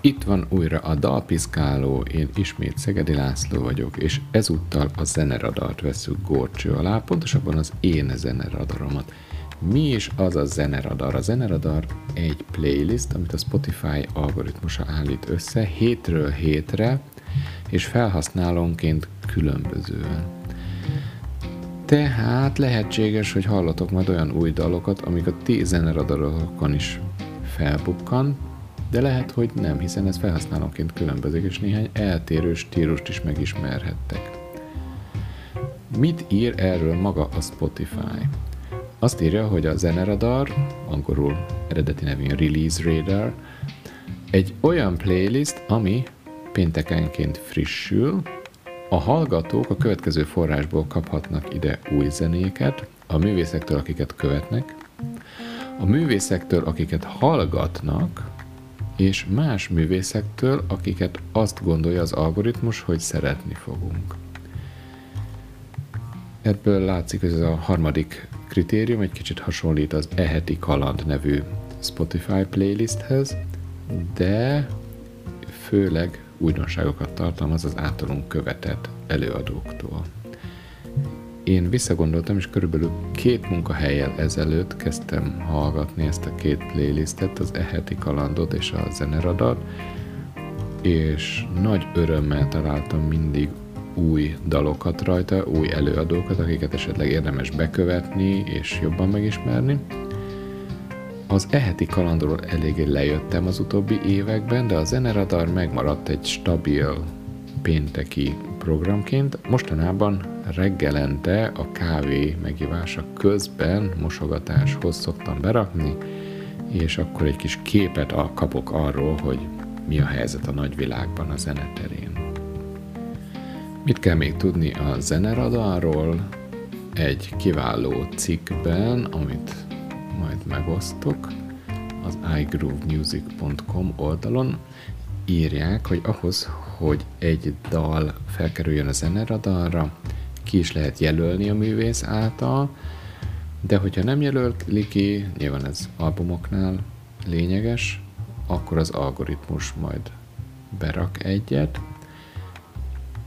Itt van újra a dalpiszkáló, én ismét Szegedi László vagyok, és ezúttal a zeneradart veszük górcső alá, pontosabban az én zeneradaromat. Mi is az a zeneradar? A zeneradar egy playlist, amit a Spotify algoritmusa állít össze hétről hétre, és felhasználónként különbözően. Tehát lehetséges, hogy hallatok majd olyan új dalokat, amik a ti zeneradarokon is felbukkan, de lehet, hogy nem, hiszen ez felhasználóként különbözik, és néhány eltérő stílust is megismerhettek. Mit ír erről maga a Spotify? Azt írja, hogy a zeneradar, angolul eredeti nevén Release Radar, egy olyan playlist, ami péntekenként frissül, a hallgatók a következő forrásból kaphatnak ide új zenéket, a művészektől, akiket követnek, a művészektől, akiket hallgatnak, és más művészektől, akiket azt gondolja az algoritmus, hogy szeretni fogunk. Ebből látszik, hogy ez a harmadik kritérium egy kicsit hasonlít az Eheti Kaland nevű Spotify playlisthez, de főleg újdonságokat tartalmaz az általunk követett előadóktól. Én visszagondoltam, és körülbelül két munkahelyel ezelőtt kezdtem hallgatni ezt a két playlistet, az Eheti Kalandot és a Zeneradar, és nagy örömmel találtam mindig új dalokat rajta, új előadókat, akiket esetleg érdemes bekövetni és jobban megismerni. Az eheti kalandról eléggé lejöttem az utóbbi években, de a zeneradar megmaradt egy stabil pénteki programként. Mostanában reggelente a kávé megívása közben mosogatáshoz szoktam berakni, és akkor egy kis képet kapok arról, hogy mi a helyzet a nagyvilágban a zeneterén. Mit kell még tudni a zeneradarról? Egy kiváló cikkben, amit majd megosztok, az igroovemusic.com oldalon írják, hogy ahhoz, hogy egy dal felkerüljön a zeneradarra, ki is lehet jelölni a művész által, de hogyha nem jelöli ki, nyilván ez albumoknál lényeges, akkor az algoritmus majd berak egyet,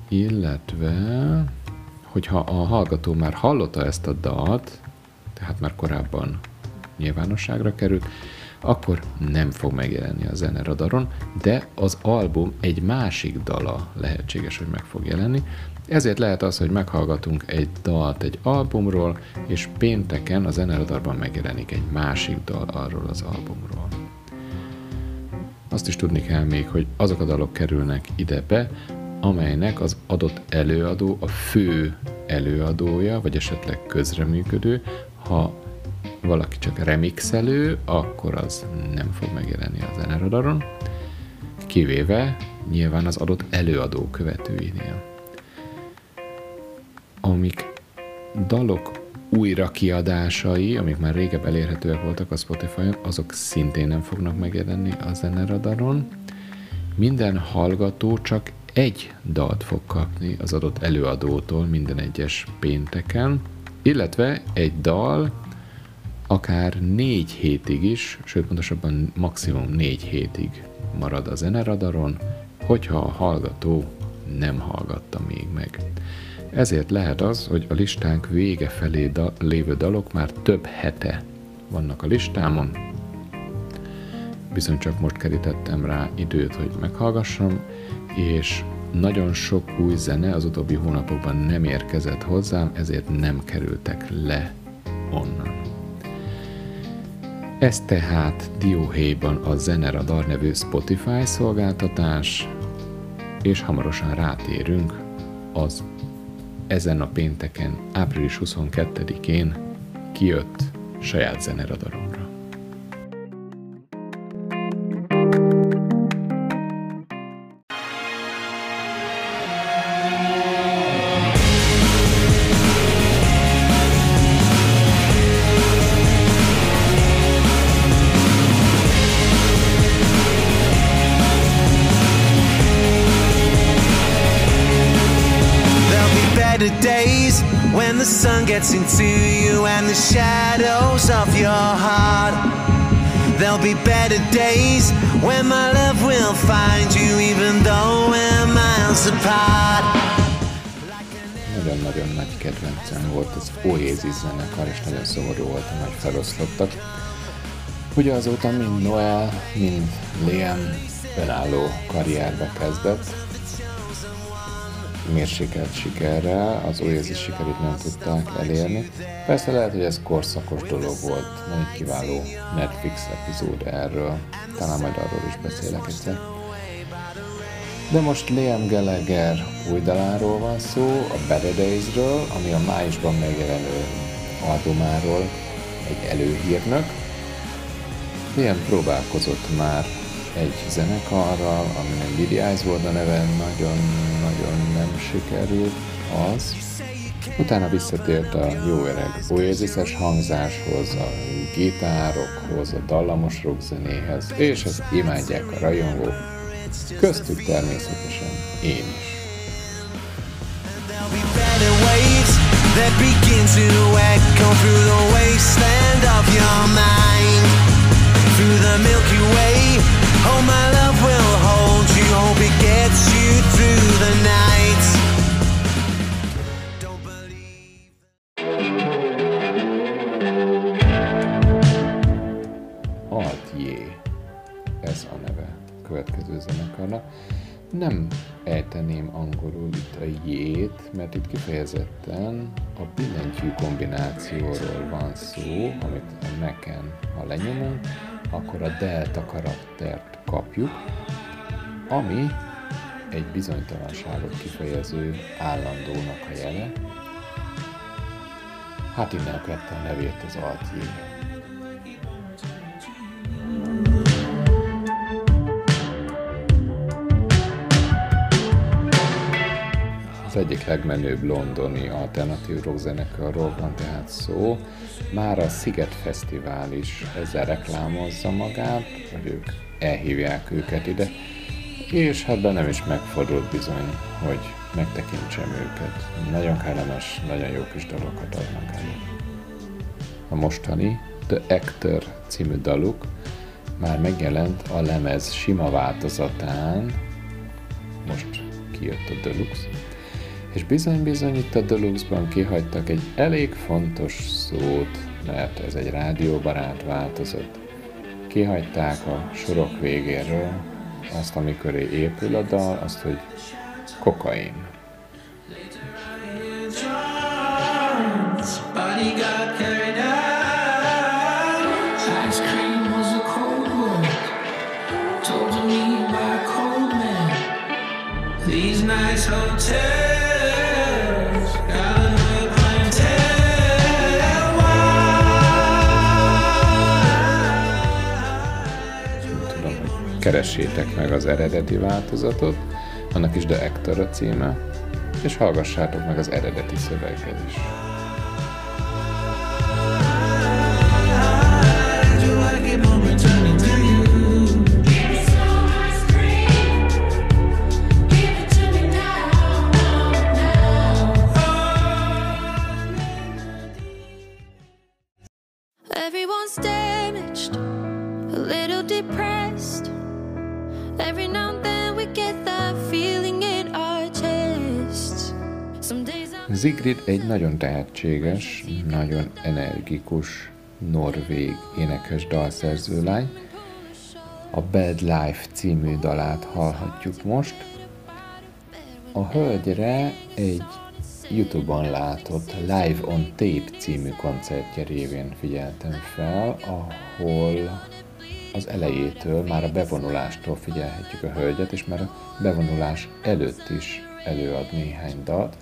illetve hogyha a hallgató már hallotta ezt a dalt, tehát már korábban nyilvánosságra került, akkor nem fog megjelenni a zeneradaron, de az album egy másik dala lehetséges, hogy meg fog jelenni. Ezért lehet az, hogy meghallgatunk egy dalt egy albumról, és pénteken a zeneradarban megjelenik egy másik dal arról az albumról. Azt is tudni kell még, hogy azok a dalok kerülnek ide be, amelynek az adott előadó a fő előadója, vagy esetleg közreműködő. Ha valaki csak remixelő, akkor az nem fog megjelenni a zeneradaron, kivéve nyilván az adott előadó követőinél. Amik dalok újra kiadásai, amik már régebb elérhetőek voltak a Spotify-on, azok szintén nem fognak megjelenni a zeneradaron. Minden hallgató csak egy dalt fog kapni az adott előadótól minden egyes pénteken, illetve egy dal akár négy hétig is, sőt pontosabban maximum négy hétig marad a zeneradaron, hogyha a hallgató nem hallgatta még meg. Ezért lehet az, hogy a listánk vége felé da- lévő dalok már több hete vannak a listámon, viszont csak most kerítettem rá időt, hogy meghallgassam, és nagyon sok új zene az utóbbi hónapokban nem érkezett hozzám, ezért nem kerültek le onnan. Ez tehát dióhéjban a Zeneradar nevű Spotify szolgáltatás, és hamarosan rátérünk az ezen a pénteken, április 22-én kijött saját zeneradarom. Gets into you and the shadows of your heart There'll be better days when my love will find you, even though we're miles apart. Nagyon-nagyon nagy kedvencem volt az Oasis zenekar, és nagyon szomorú voltam, hogy feloszlottak. Ugye azóta mind Noel, mind Liam önálló karrierbe kezdett, mérsékelt sikerrel, az Oasis sikerét nem tudták elérni. Persze lehet, hogy ez korszakos dolog volt, nagyon kiváló Netflix epizód erről, talán majd arról is beszélek egyszer. De most Liam Gallagher új daláról van szó, a Better Days-ről, ami a májusban megjelenő albumáról egy előhírnök. Liam próbálkozott már egy zenekarral, aminek Billy Eyes volt a neve, nagyon-nagyon nem sikerült az. Utána visszatért a jó öreg oasis hangzáshoz, a gitárokhoz, a dallamos rockzenéhez, és ezt imádják a rajongók, köztük természetesen én is. that begin to echo through the wasteland of your mind, the. Ez a neve. Következő zenekarnak. Nem ejteném angolul itt a jét, mert itt kifejezetten a billentyű kombinációról van szó, amit a Mac-en, ha lenyomunk, akkor a delta karaktert kapjuk, ami egy bizonytalanságot kifejező állandónak a jele. Hát innen a nevét az altjé. Az egyik legmenőbb londoni alternatív rock zenekarról van tehát szó. Már a Sziget Fesztivál is ezzel reklámozza magát, hogy ők elhívják őket ide, és hát bennem is megfordult bizony, hogy megtekintsem őket. Nagyon kellemes, nagyon jó kis dalokat adnak elő. A mostani The Actor című daluk már megjelent a lemez sima változatán, most kijött a Deluxe, és bizony-bizony itt a Deluxe-ban kihagytak egy elég fontos szót, mert ez egy rádióbarát változat. Kihagyták a sorok végéről azt, amikor épül a dal, azt, hogy kokain. These nice hotels keressétek meg az eredeti változatot, annak is The Actor a címe, és hallgassátok meg az eredeti szöveget is. Sigrid egy nagyon tehetséges, nagyon energikus norvég énekes dalszerző lány. A Bad Life című dalát hallhatjuk most. A hölgyre egy Youtube-on látott Live on Tape című koncertje révén figyeltem fel, ahol az elejétől, már a bevonulástól figyelhetjük a hölgyet, és már a bevonulás előtt is előad néhány dalt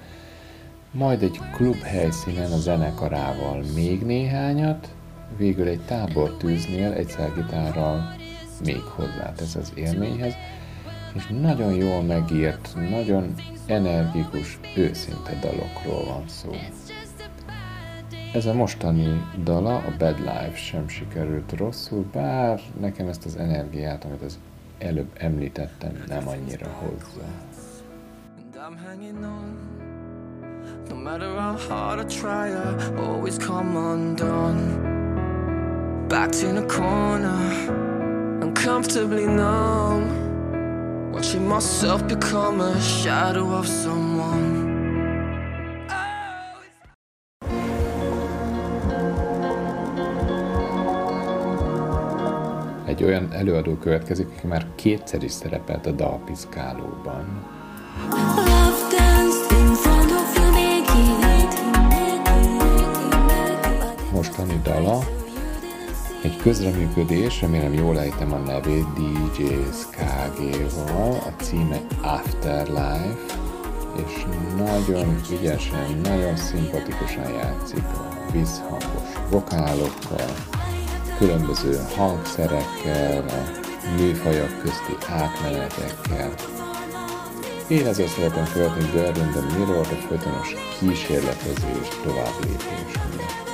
majd egy klub helyszínen a zenekarával még néhányat, végül egy tábortűznél egyszer gitárral még hozzátesz az élményhez, és nagyon jól megírt, nagyon energikus, őszinte dalokról van szó. Ez a mostani dala, a Bad Life sem sikerült rosszul, bár nekem ezt az energiát, amit az előbb említettem, nem annyira hozza. No matter how hard I try, I always come undone. Back trapped in a corner, uncomfortably numb, watching myself become a shadow of someone. Egy olyan előadó következik, aki már kétszer is szerepelt a dalpiszkálóban. Mostani dala egy közreműködés, remélem jól ejtem a nevét, DJ KG-val, a címe Afterlife, és nagyon ügyesen, nagyon szimpatikusan játszik a vízhangos vokálokkal, különböző hangszerekkel, a műfajak közti átmenetekkel. Én ezért szeretem követni Burden the Mirror, a folytonos kísérletezés, tovább lépés miatt.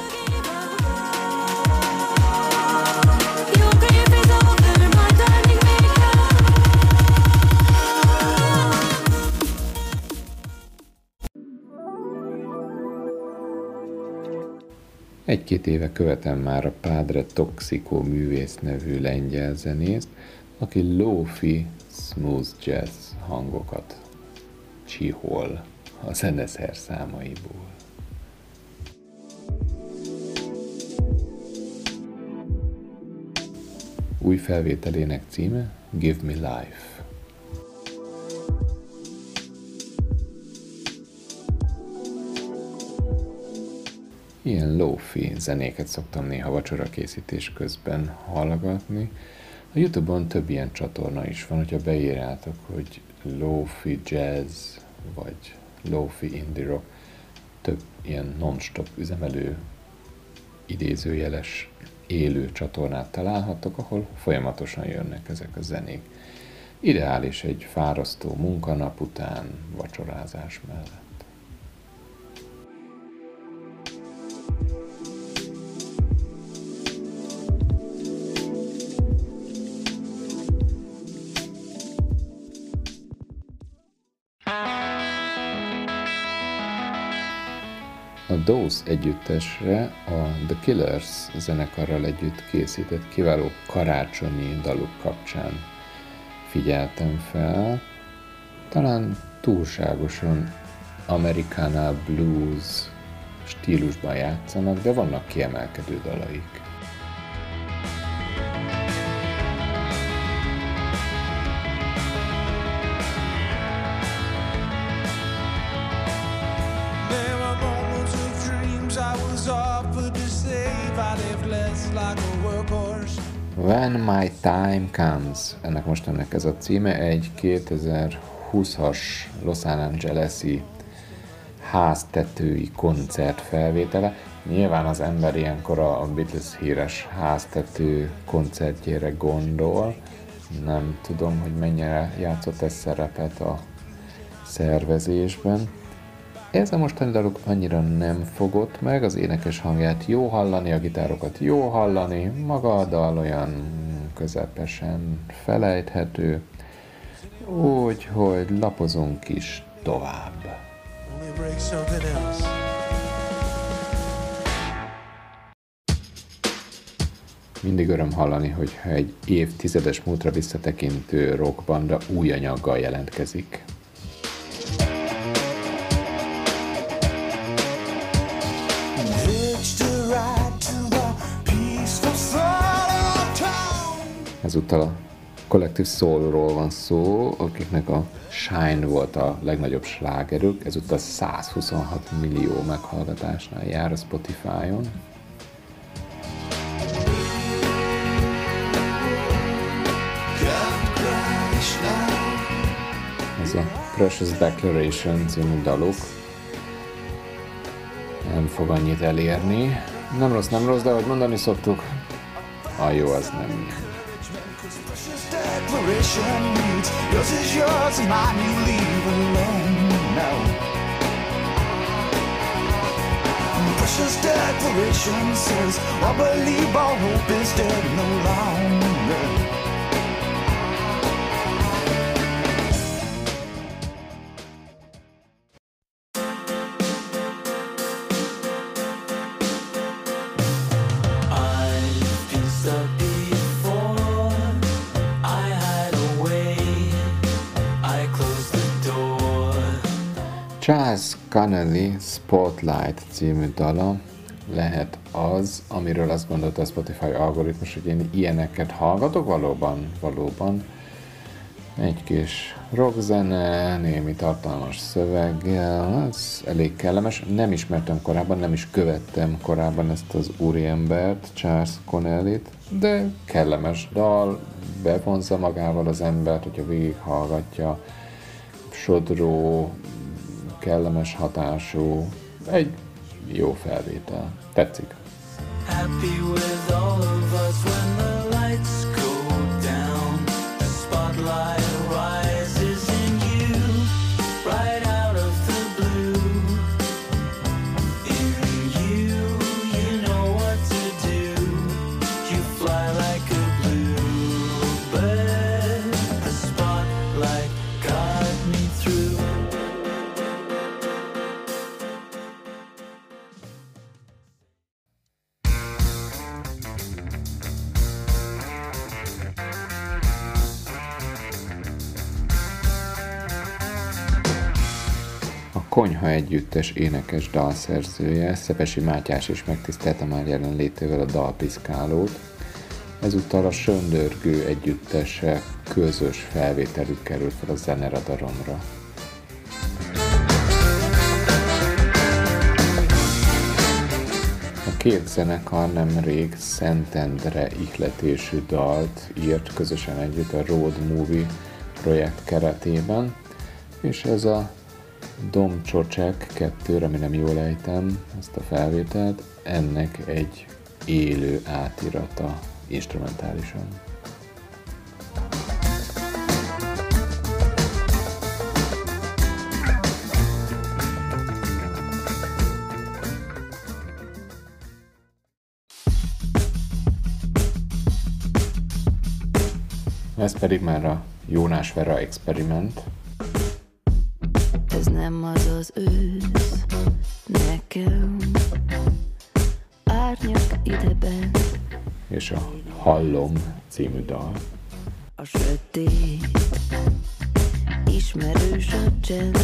Egy-két éve követem már a Padre Toxico művész nevű lengyel zenészt, aki lofi smooth jazz hangokat csihol a zeneszer számaiból. Új felvételének címe Give Me Life. Ilyen lofi zenéket szoktam néha vacsora készítés közben hallgatni. A Youtube-on több ilyen csatorna is van, hogyha beírjátok, hogy lofi jazz, vagy lofi indie rock, több ilyen non-stop üzemelő, idézőjeles, élő csatornát találhattok, ahol folyamatosan jönnek ezek a zenék. Ideális egy fárasztó munkanap után, vacsorázás mellett. Dose együttesre a The Killers zenekarral együtt készített kiváló karácsonyi daluk kapcsán figyeltem fel. Talán túlságosan Americana blues stílusban játszanak, de vannak kiemelkedő dalaik. Time Comes, ennek most ennek ez a címe, egy 2020-as Los Angeles-i háztetői koncert felvétele. Nyilván az ember ilyenkor a Beatles híres háztető koncertjére gondol. Nem tudom, hogy mennyire játszott ez szerepet a szervezésben. Ez a mostani daluk annyira nem fogott meg, az énekes hangját jó hallani, a gitárokat jó hallani, maga a dal olyan közepesen felejthető, úgyhogy lapozunk is tovább. Mindig öröm hallani, hogyha egy évtizedes múltra visszatekintő rockbanda új anyaggal jelentkezik. Ezúttal a Collective Soulról van szó, akiknek a Shine volt a legnagyobb slágerük, ezúttal 126 millió meghallgatásnál jár a Spotify-on. Ez a Precious Declaration című daluk. Nem fog annyit elérni. Nem rossz, nem rossz, de ahogy mondani szoktuk, a jó az nem ilyen. Precious declaration reads, yours is yours and mine you leave alone. No. Precious declaration says, I believe all hope is dead no longer. Charles Connelly Spotlight című dala lehet az, amiről azt gondolta a Spotify algoritmus, hogy én ilyeneket hallgatok, valóban, valóban. Egy kis rockzene, némi tartalmas szöveggel, ez elég kellemes. Nem ismertem korábban, nem is követtem korábban ezt az úriembert, Charles Connelly-t, de kellemes dal, bevonza magával az embert, hogyha végighallgatja, sodró, kellemes hatású, egy jó felvétel. Tetszik. Happy with all Együttes énekes dalszerzője, Szepesi Mátyás is megtisztelte már jelenlétével a dalpiszkálót. Ezúttal a Söndörgő együttese közös felvételük került fel a zeneradaromra. A két zenekar nemrég Szentendre ihletésű dalt írt közösen együtt a Road Movie projekt keretében, és ez a Dom Csocsek 2, remélem jól ejtem ezt a felvételt, ennek egy élő átirata instrumentálisan. Ez pedig már a Jónás Vera Experiment, az ősz nekem Árnyak ideben és a Hallom című dal. a sötét Ismerős a csend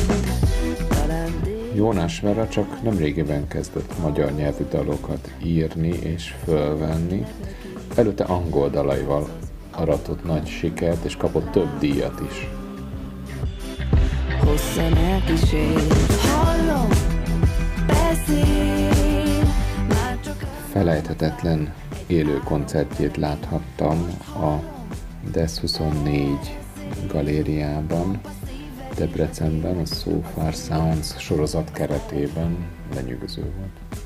Talán dél Jónás Vera csak nem régiben kezdett magyar nyelvű dalokat írni és fölvenni. Előtte angol dalaival aratott nagy sikert, és kapott több díjat is. Hosszan elkísér Hallom, beszél. Már csak Felejthetetlen élő koncertjét láthattam a DES 24 galériában, Debrecenben, a So Far Sounds sorozat keretében. Lenyűgöző volt.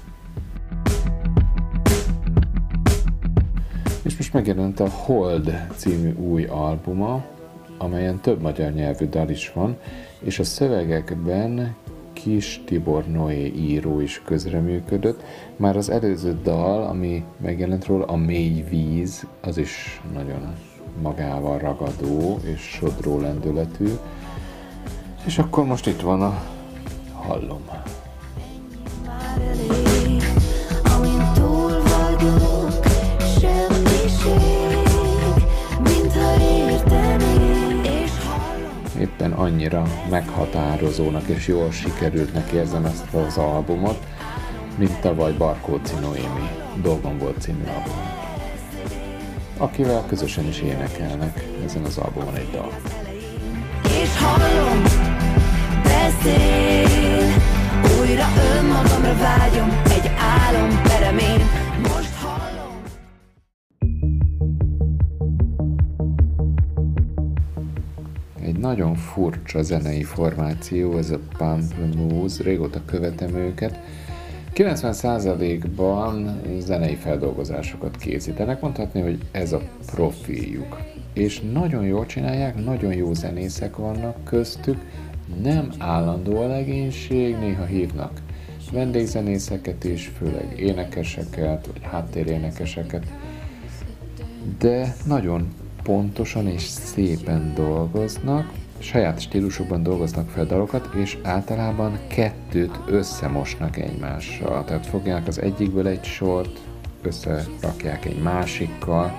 És most megjelent a Hold című új albuma, amelyen több magyar nyelvű dal is van, és a szövegekben Kis Tibor Noé író is közreműködött. Már az előző dal, ami megjelent róla, a Mély Víz, az is nagyon magával ragadó és sodró lendületű. És akkor most itt van a Hallom. Éppen annyira meghatározónak és jól sikerültnek érzem ezt az albumot, mint tavaly Barkóci Noémi Dolgom volt című albumot. Akivel közösen is énekelnek ezen az albumon egy dal. És hallom Beszél Újra önmagamra vágyom Egy álom peremén nagyon furcsa zenei formáció, ez a Pamplemousse, régóta követem őket. 90%-ban zenei feldolgozásokat készítenek, mondhatni, hogy ez a profiljuk. És nagyon jól csinálják, nagyon jó zenészek vannak köztük, nem állandó a legénység, néha hívnak vendégzenészeket is, főleg énekeseket, vagy háttérénekeseket, de nagyon pontosan és szépen dolgoznak, saját stílusukban dolgoznak fel dalokat, és általában kettőt összemosnak egymással. Tehát fogják az egyikből egy sort, összerakják egy másikkal,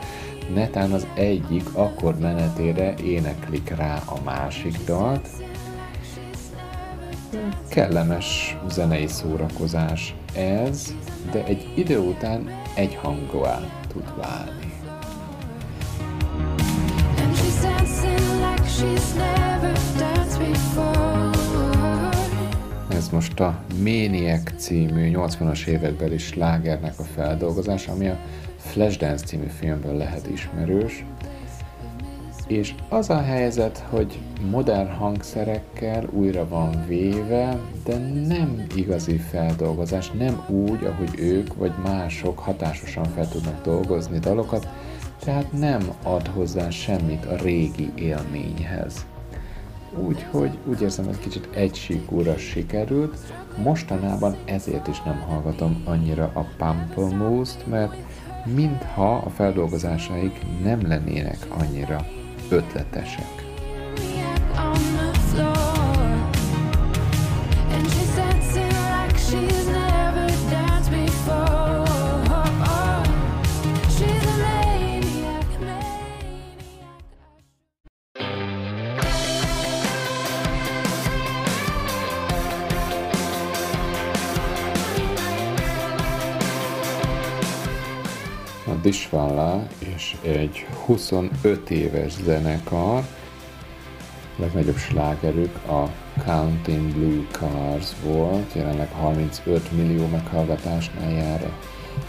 netán az egyik akkord menetére éneklik rá a másik dalt, kellemes zenei szórakozás ez, de egy idő után egyhangúá tud válni. Ez most a Maniac című 80-as évekbeli slágernek a feldolgozása, ami a Flashdance című filmből lehet ismerős. És az a helyzet, hogy modern hangszerekkel újra van véve, de nem igazi feldolgozás, nem úgy, ahogy ők vagy mások hatásosan fel tudnak dolgozni dalokat, tehát nem ad hozzá semmit a régi élményhez. Úgyhogy úgy érzem, hogy kicsit egysíkúra sikerült. Mostanában ezért is nem hallgatom annyira a Pamplemousse-t, mert mintha a feldolgozásaik nem lennének annyira ötletesek. A Dishwalla és egy 25 éves zenekar, legnagyobb slágerük a Counting Blue Cars volt, jelenleg 35 millió meghallgatásnál jár a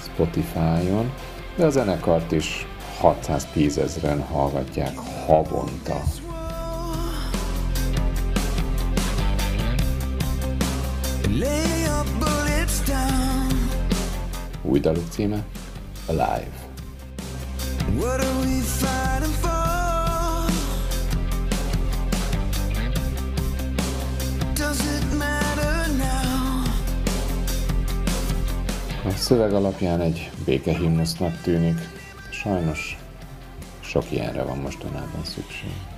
Spotify-on, de a zenekart is 610 ezeren hallgatják havonta. Új daluk címe Alive. A szöveg alapján egy békehimnusznak tűnik, sajnos sok ilyenre van mostanában szükség.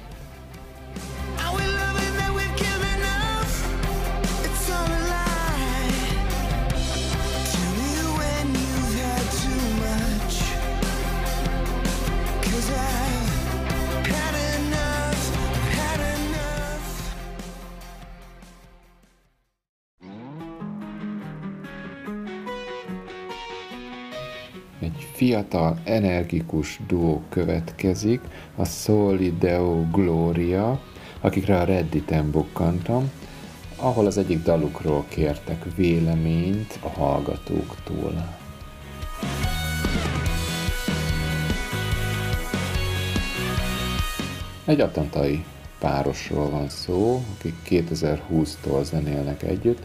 Fiatal, energikus duó következik, a Solideo Gloria, akikre a Redditen bukkantam, ahol az egyik dalukról kértek véleményt a hallgatóktól. Egy atlantai párosról van szó, akik 2020-tól zenélnek együtt,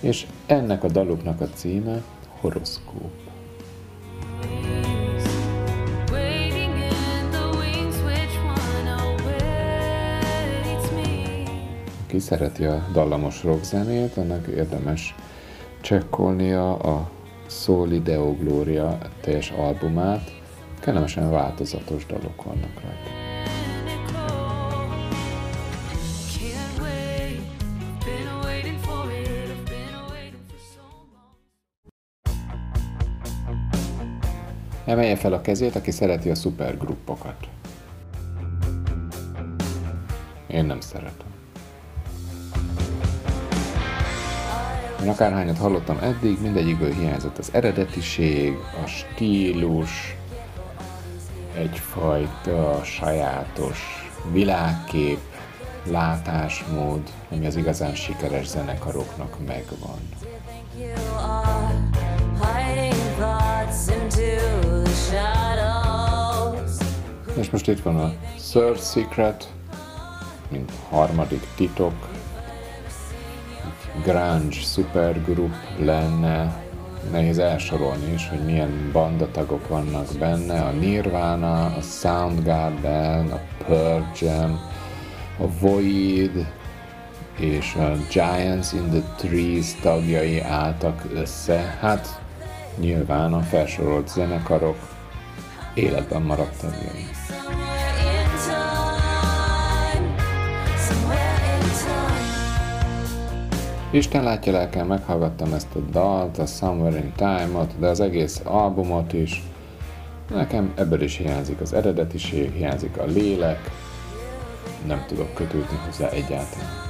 és ennek a daluknak a címe Horoszkóp. Aki szereti a dallamos rockzenét, annak érdemes csekkolnia a Solideo Gloria teljes albumát. Kellemesen változatos dalok vannak rajta. Emelje fel a kezét, aki szereti a szupergruppokat. Én nem szeretem. Én akárhányat hallottam eddig, mindegyikből hiányzott az eredetiség, a stílus, egyfajta sajátos világkép, látásmód, ami az igazán sikeres zenekaroknak megvan. És most itt van a Third Secret, mint harmadik titok. Grunge supergroup lenne, nehéz elsorolni is, hogy milyen bandatagok vannak benne. A Nirvana, a Soundgarden, a Pearl Jam, a Void és a Giants in the Trees tagjai álltak össze. Hát nyilván a felsorolt zenekarok életben maradt tagjai. Isten látja lelkem, meghallgattam ezt a dalt, a Somewhere in Time-ot, de az egész albumot is. Nekem ebből is hiányzik az eredetiség, hiányzik a lélek, nem tudok kötődni hozzá egyáltalán.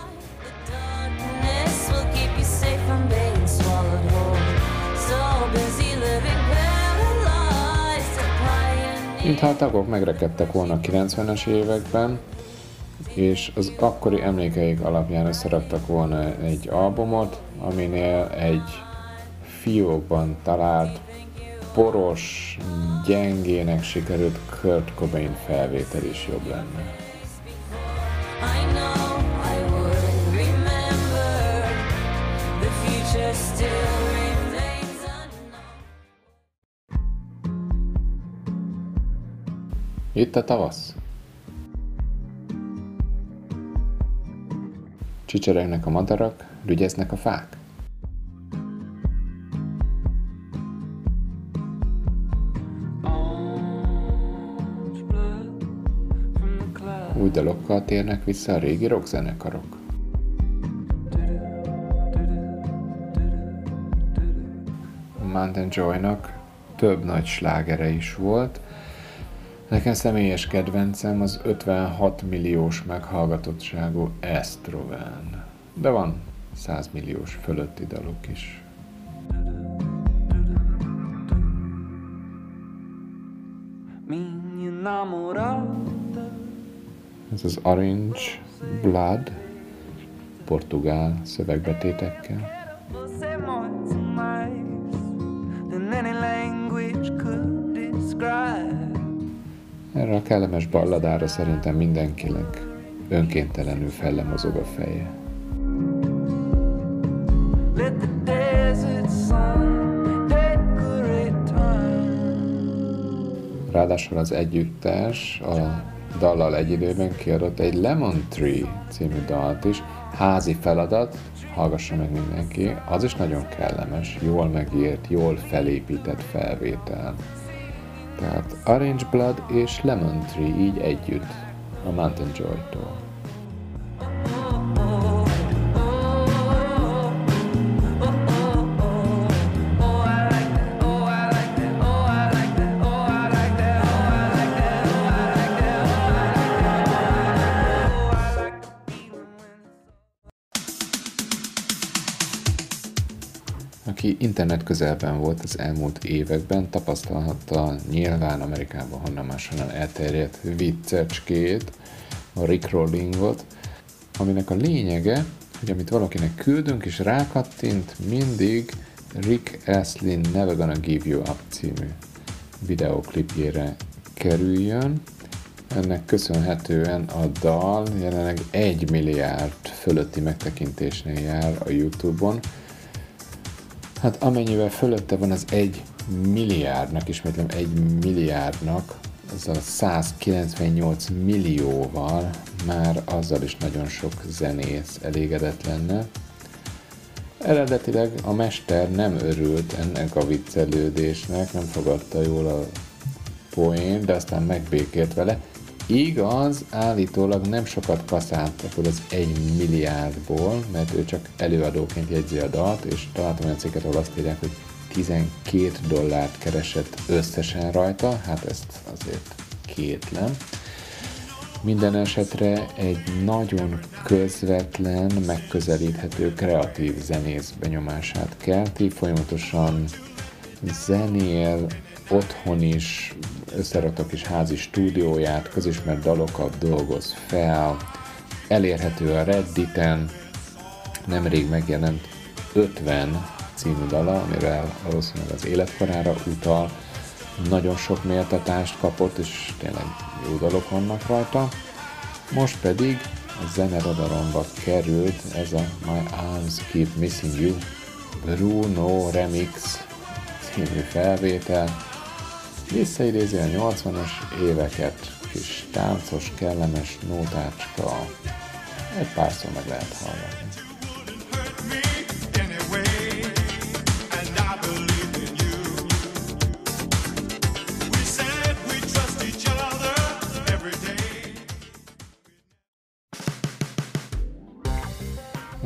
Mintha a tagok megrekedtek volna a 90-es években, és az akkori emlékeik alapján összeraktak volna egy albumot, aminél egy fiókban talált poros, gyengének sikerült Kurt Cobain felvétel is jobb lenne. I know I would remember. The future still remains unknown. Itt a tavasz. Csicseregnek a madarak, rügyeznek a fák. Új dalokkal térnek vissza a régi rockzenekarok. Mountain Joy-nak több nagy slágere is volt. Nekem személyes kedvencem az 56 milliós meghallgatottságú Astrovan. De van 100 milliós fölötti daluk is. Ez az Orange Blood, portugál szövegbetétekkel. Erre a kellemes balladára szerintem mindenkinek önkéntelenül fellemozog a feje. Let the desert sun decorate time. Ráadásul az együttes a dallal egy időben kiadott egy Lemon Tree című dalt is, házi feladat, hallgassa meg mindenki, az is nagyon kellemes, jól megírt, jól felépített felvétel. Tehát Orange Blood és Lemon Tree így együtt a Mountain Joy-tól. Internet közelben volt az elmúlt években, tapasztalhatta nyilván Amerikában honnan máshonnan elterjedt viccecskét, a Rickrollingot, aminek a lényege, hogy amit valakinek küldünk és rákattint, mindig Rick Astley Never Gonna Give You Up című videoklipjére kerüljön. Ennek köszönhetően a dal jelenleg 1 milliárd fölötti megtekintésnél jár a Youtube-on, Hát amennyivel fölötte van az egy milliárdnak, ismétlem egy milliárdnak, az a 198 millióval már azzal is nagyon sok zenész elégedett lenne. Eredetileg a mester nem örült ennek a viccelődésnek, nem fogadta jól a poén, de aztán megbékélt vele. Igaz, állítólag nem sokat kaszált ebből az egy milliárdból, mert ő csak előadóként jegyzi a dalt, és találtam olyan cikket, ahol azt írják, hogy 12 dollárt keresett összesen rajta, hát ezt azért kétlem. Minden esetre egy nagyon közvetlen, megközelíthető, kreatív zenész benyomását kelti, folyamatosan zenél, otthon is, összeraktak is házi stúdióját, közismert dalokat dolgoz fel, elérhető a Redditen, nemrég megjelent 50 című dala, amivel valószínűleg az életkorára utal, nagyon sok méltatást kapott, és tényleg jó dalok vannak rajta. Most pedig a zeneradaromba került ez a My Arms Keep Missing You Bruno Remix című felvétel. Visszaidézi a 80-as éveket, kis táncos, kellemes nótácska. Egy párszor meg lehet hallani.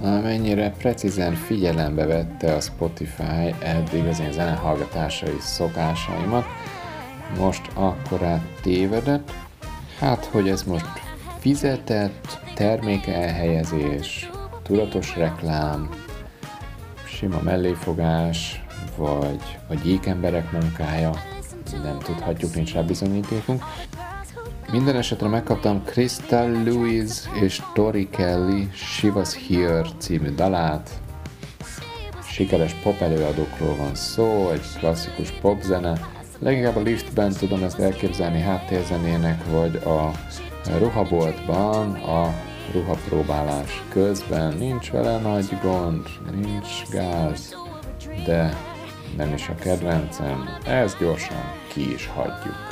Amennyire precízen figyelembe vette a Spotify eddig az én zenehallgatásai szokásaimat, most akkorát tévedett. Hát, hogy ez most fizetett, termékelhelyezés, tudatos reklám, sima melléfogás, vagy a gyékemberek munkája, nem tudhatjuk, nincs rá bizonyítékunk. Minden esetre megkaptam Crystal Lewis és Tori Kelly She Was Here című dalát. Sikeres pop előadókról van szó, egy klasszikus popzene. Leginkább a liftben tudom ezt elképzelni háttérzenének, vagy a ruhaboltban a ruhapróbálás közben. Nincs vele nagy gond, nincs gáz, de nem is a kedvencem. Ezt gyorsan ki is hagyjuk.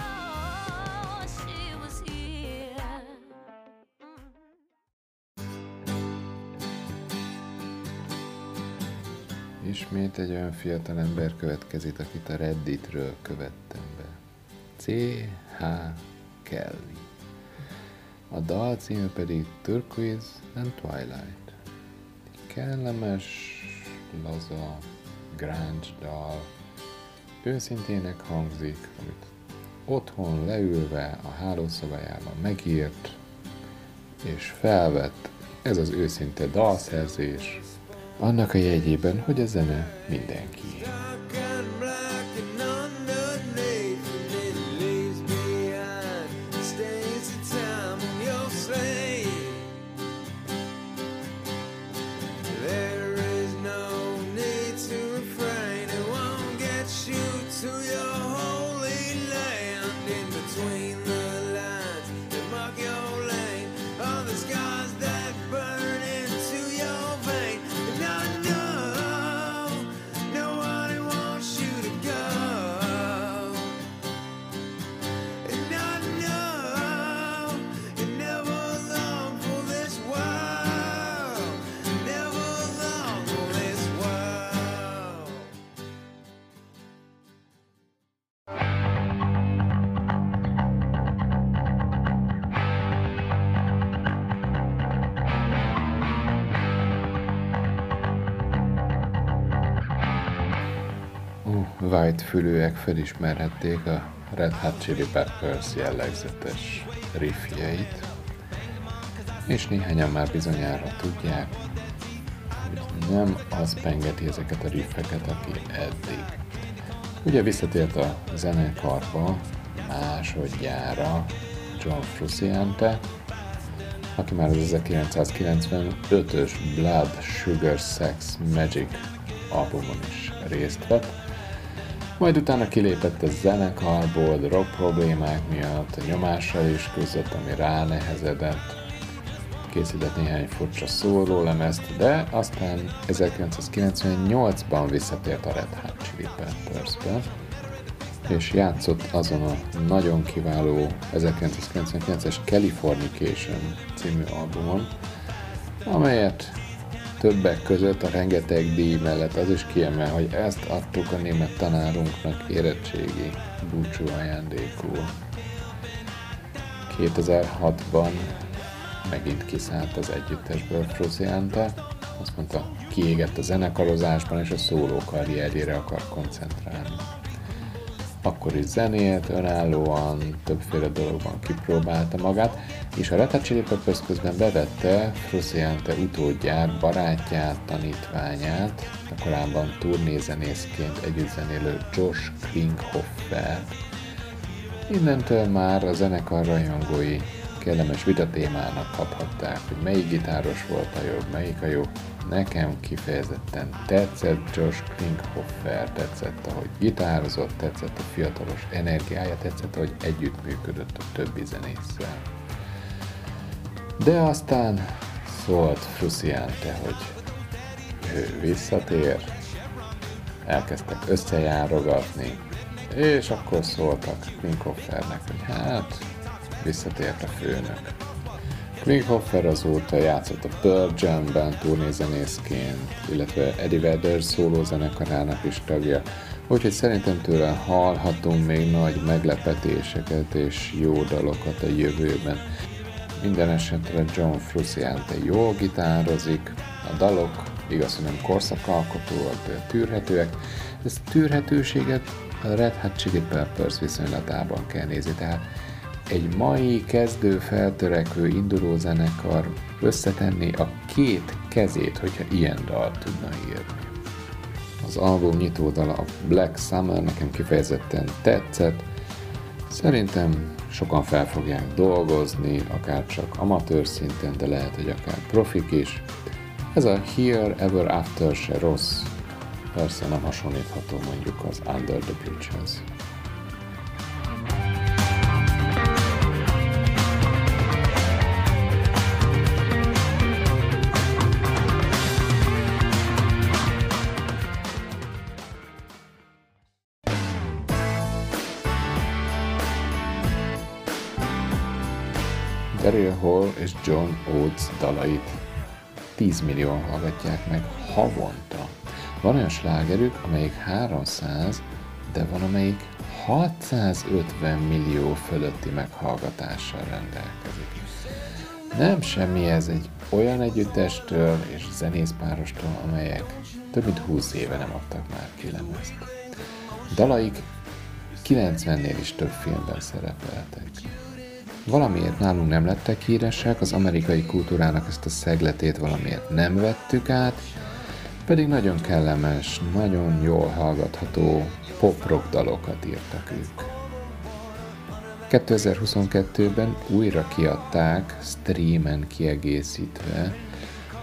Ismét egy olyan fiatal ember következik, akit a Redditről követtem be. C.H. Kelly. A dal címe pedig Turquoise and Twilight. Kellemes, laza, grunge dal. Őszintének hangzik, amit otthon leülve a hálószobájában megírt, és felvett ez az őszinte dalszerzés, annak a jegyében, hogy a zene mindenki. Fülűek felismerhették a Red Hot Chili Peppers jellegzetes riffjeit, és néhányan már bizonyára tudják, hogy nem az pengeti ezeket a riffeket, aki eddig. Ugye visszatért a zenekarba másodjára John Frusciante, aki már az 1995-ös Blood Sugar Sex Magic albumon is részt vett, majd utána kilépett a zenekarból rock problémák miatt, a nyomással is küzdött, ami ránehezedett, készített néhány furcsa szólólemezt, de aztán 1998-ban visszatért a Red Hot Chili Peppersbe, és játszott azon a nagyon kiváló 1999-es Californication című albumon, amelyet többek között a rengeteg díj mellett az is kiemel, hogy ezt adtuk a német tanárunknak érettségi búcsú ajándékul. 2006-ban megint kiszállt az együttesből Frusciante, azt mondta, kiégett a zenekarozásban, és a szóló karrierjére akar koncentrálni. Akkor is zenélt önállóan, többféle dologban kipróbálta magát, és a Red közben bevette Frusciante utódját, barátját, tanítványát, a korábban turnézenészként együtt zenélő Josh Klinghoffer. Innentől már a zenekar rajongói kellemes vita témának kaphatták, hogy melyik gitáros volt a jobb, melyik a jó. Nekem kifejezetten tetszett Josh Klinghoffer, tetszett, ahogy gitározott, tetszett a fiatalos energiája, tetszett, ahogy együttműködött a többi zenésszel. De aztán szólt Frusciante, hogy ő visszatér, elkezdtek összejárogatni, és akkor szóltak Klinghoffernek, hogy hát visszatért a főnök. Klinghoffer azóta játszott a Pearl Jam-ben turnézenészként, illetve Eddie Vedder szólózenekarának is tagja, úgyhogy szerintem tőle hallhatunk még nagy meglepetéseket és jó dalokat a jövőben. Minden esetre John Frusciante jól gitározik, a dalok igaz, hogy nem korszakalkotóak, de tűrhetőek. Ezt tűrhetőséget a Red Hot Chili Peppers viszonylatában kell nézni, tehát egy mai kezdő feltörekvő induló zenekar összetenni a két kezét, hogyha ilyen dalt tudna írni. Az album nyitódala a Black Summer nekem kifejezetten tetszett, Szerintem sokan fel fogják dolgozni, akár csak amatőr szinten, de lehet, hogy akár profik is. Ez a Here Ever After se rossz, persze nem hasonlítható mondjuk az Under the Bridge-hez. Daryl Hall és John Oates dalait 10 millió hallgatják meg havonta. Van olyan slágerük, amelyik 300, de van amelyik 650 millió fölötti meghallgatással rendelkezik. Nem semmi ez egy olyan együttestől és zenészpárostól, amelyek több mint 20 éve nem adtak már ki lemezt. Dalaik 90-nél is több filmben szerepeltek. Valamiért nálunk nem lettek híresek, az amerikai kultúrának ezt a szegletét valamiért nem vettük át, pedig nagyon kellemes, nagyon jól hallgatható pop-rock dalokat írtak ők. 2022-ben újra kiadták, streamen kiegészítve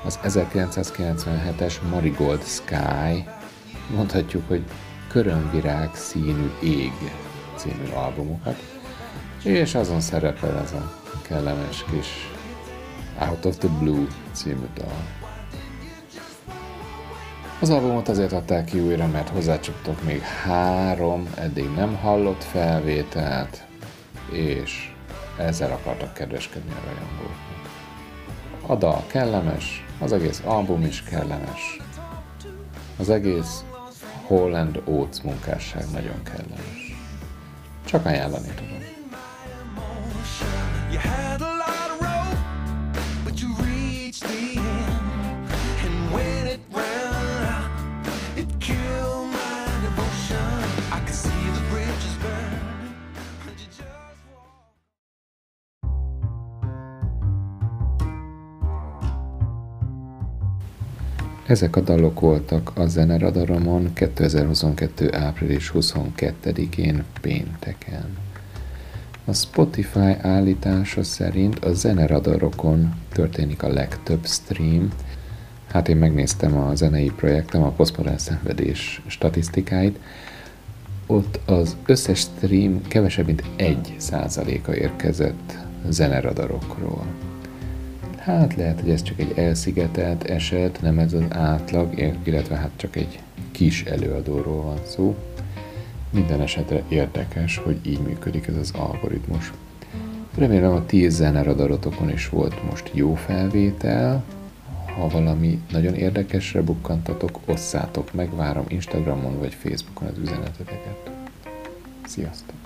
az 1997-es Marigold Sky, mondhatjuk, hogy körömvirág színű ég című albumukat, és azon szerepel ez a kellemes kis Out of the Blue című dal. Az albumot azért adták ki újra, mert hozzácsaptok még három eddig nem hallott felvételt, és ezzel akartak kedveskedni a rajongóknak. A dal kellemes, az egész album is kellemes, az egész Holland Oates munkásság nagyon kellemes. Csak ajánlani tudom. Ezek a dalok voltak a zeneradaromon 2022. április 22-én pénteken. A Spotify állítása szerint a zeneradarokon történik a legtöbb stream. Hát én megnéztem a zenei projektem, a posztmodern szenvedés statisztikáit. Ott az összes stream kevesebb, mint 1 százaléka érkezett zeneradarokról. Hát lehet, hogy ez csak egy elszigetelt eset, nem ez az átlag, illetve hát csak egy kis előadóról van szó. Minden esetre érdekes, hogy így működik ez az algoritmus. Remélem a ti zeneradarotokon is volt most jó felvétel. Ha valami nagyon érdekesre bukkantatok, osszátok meg, várom Instagramon vagy Facebookon az üzeneteteket. Sziasztok!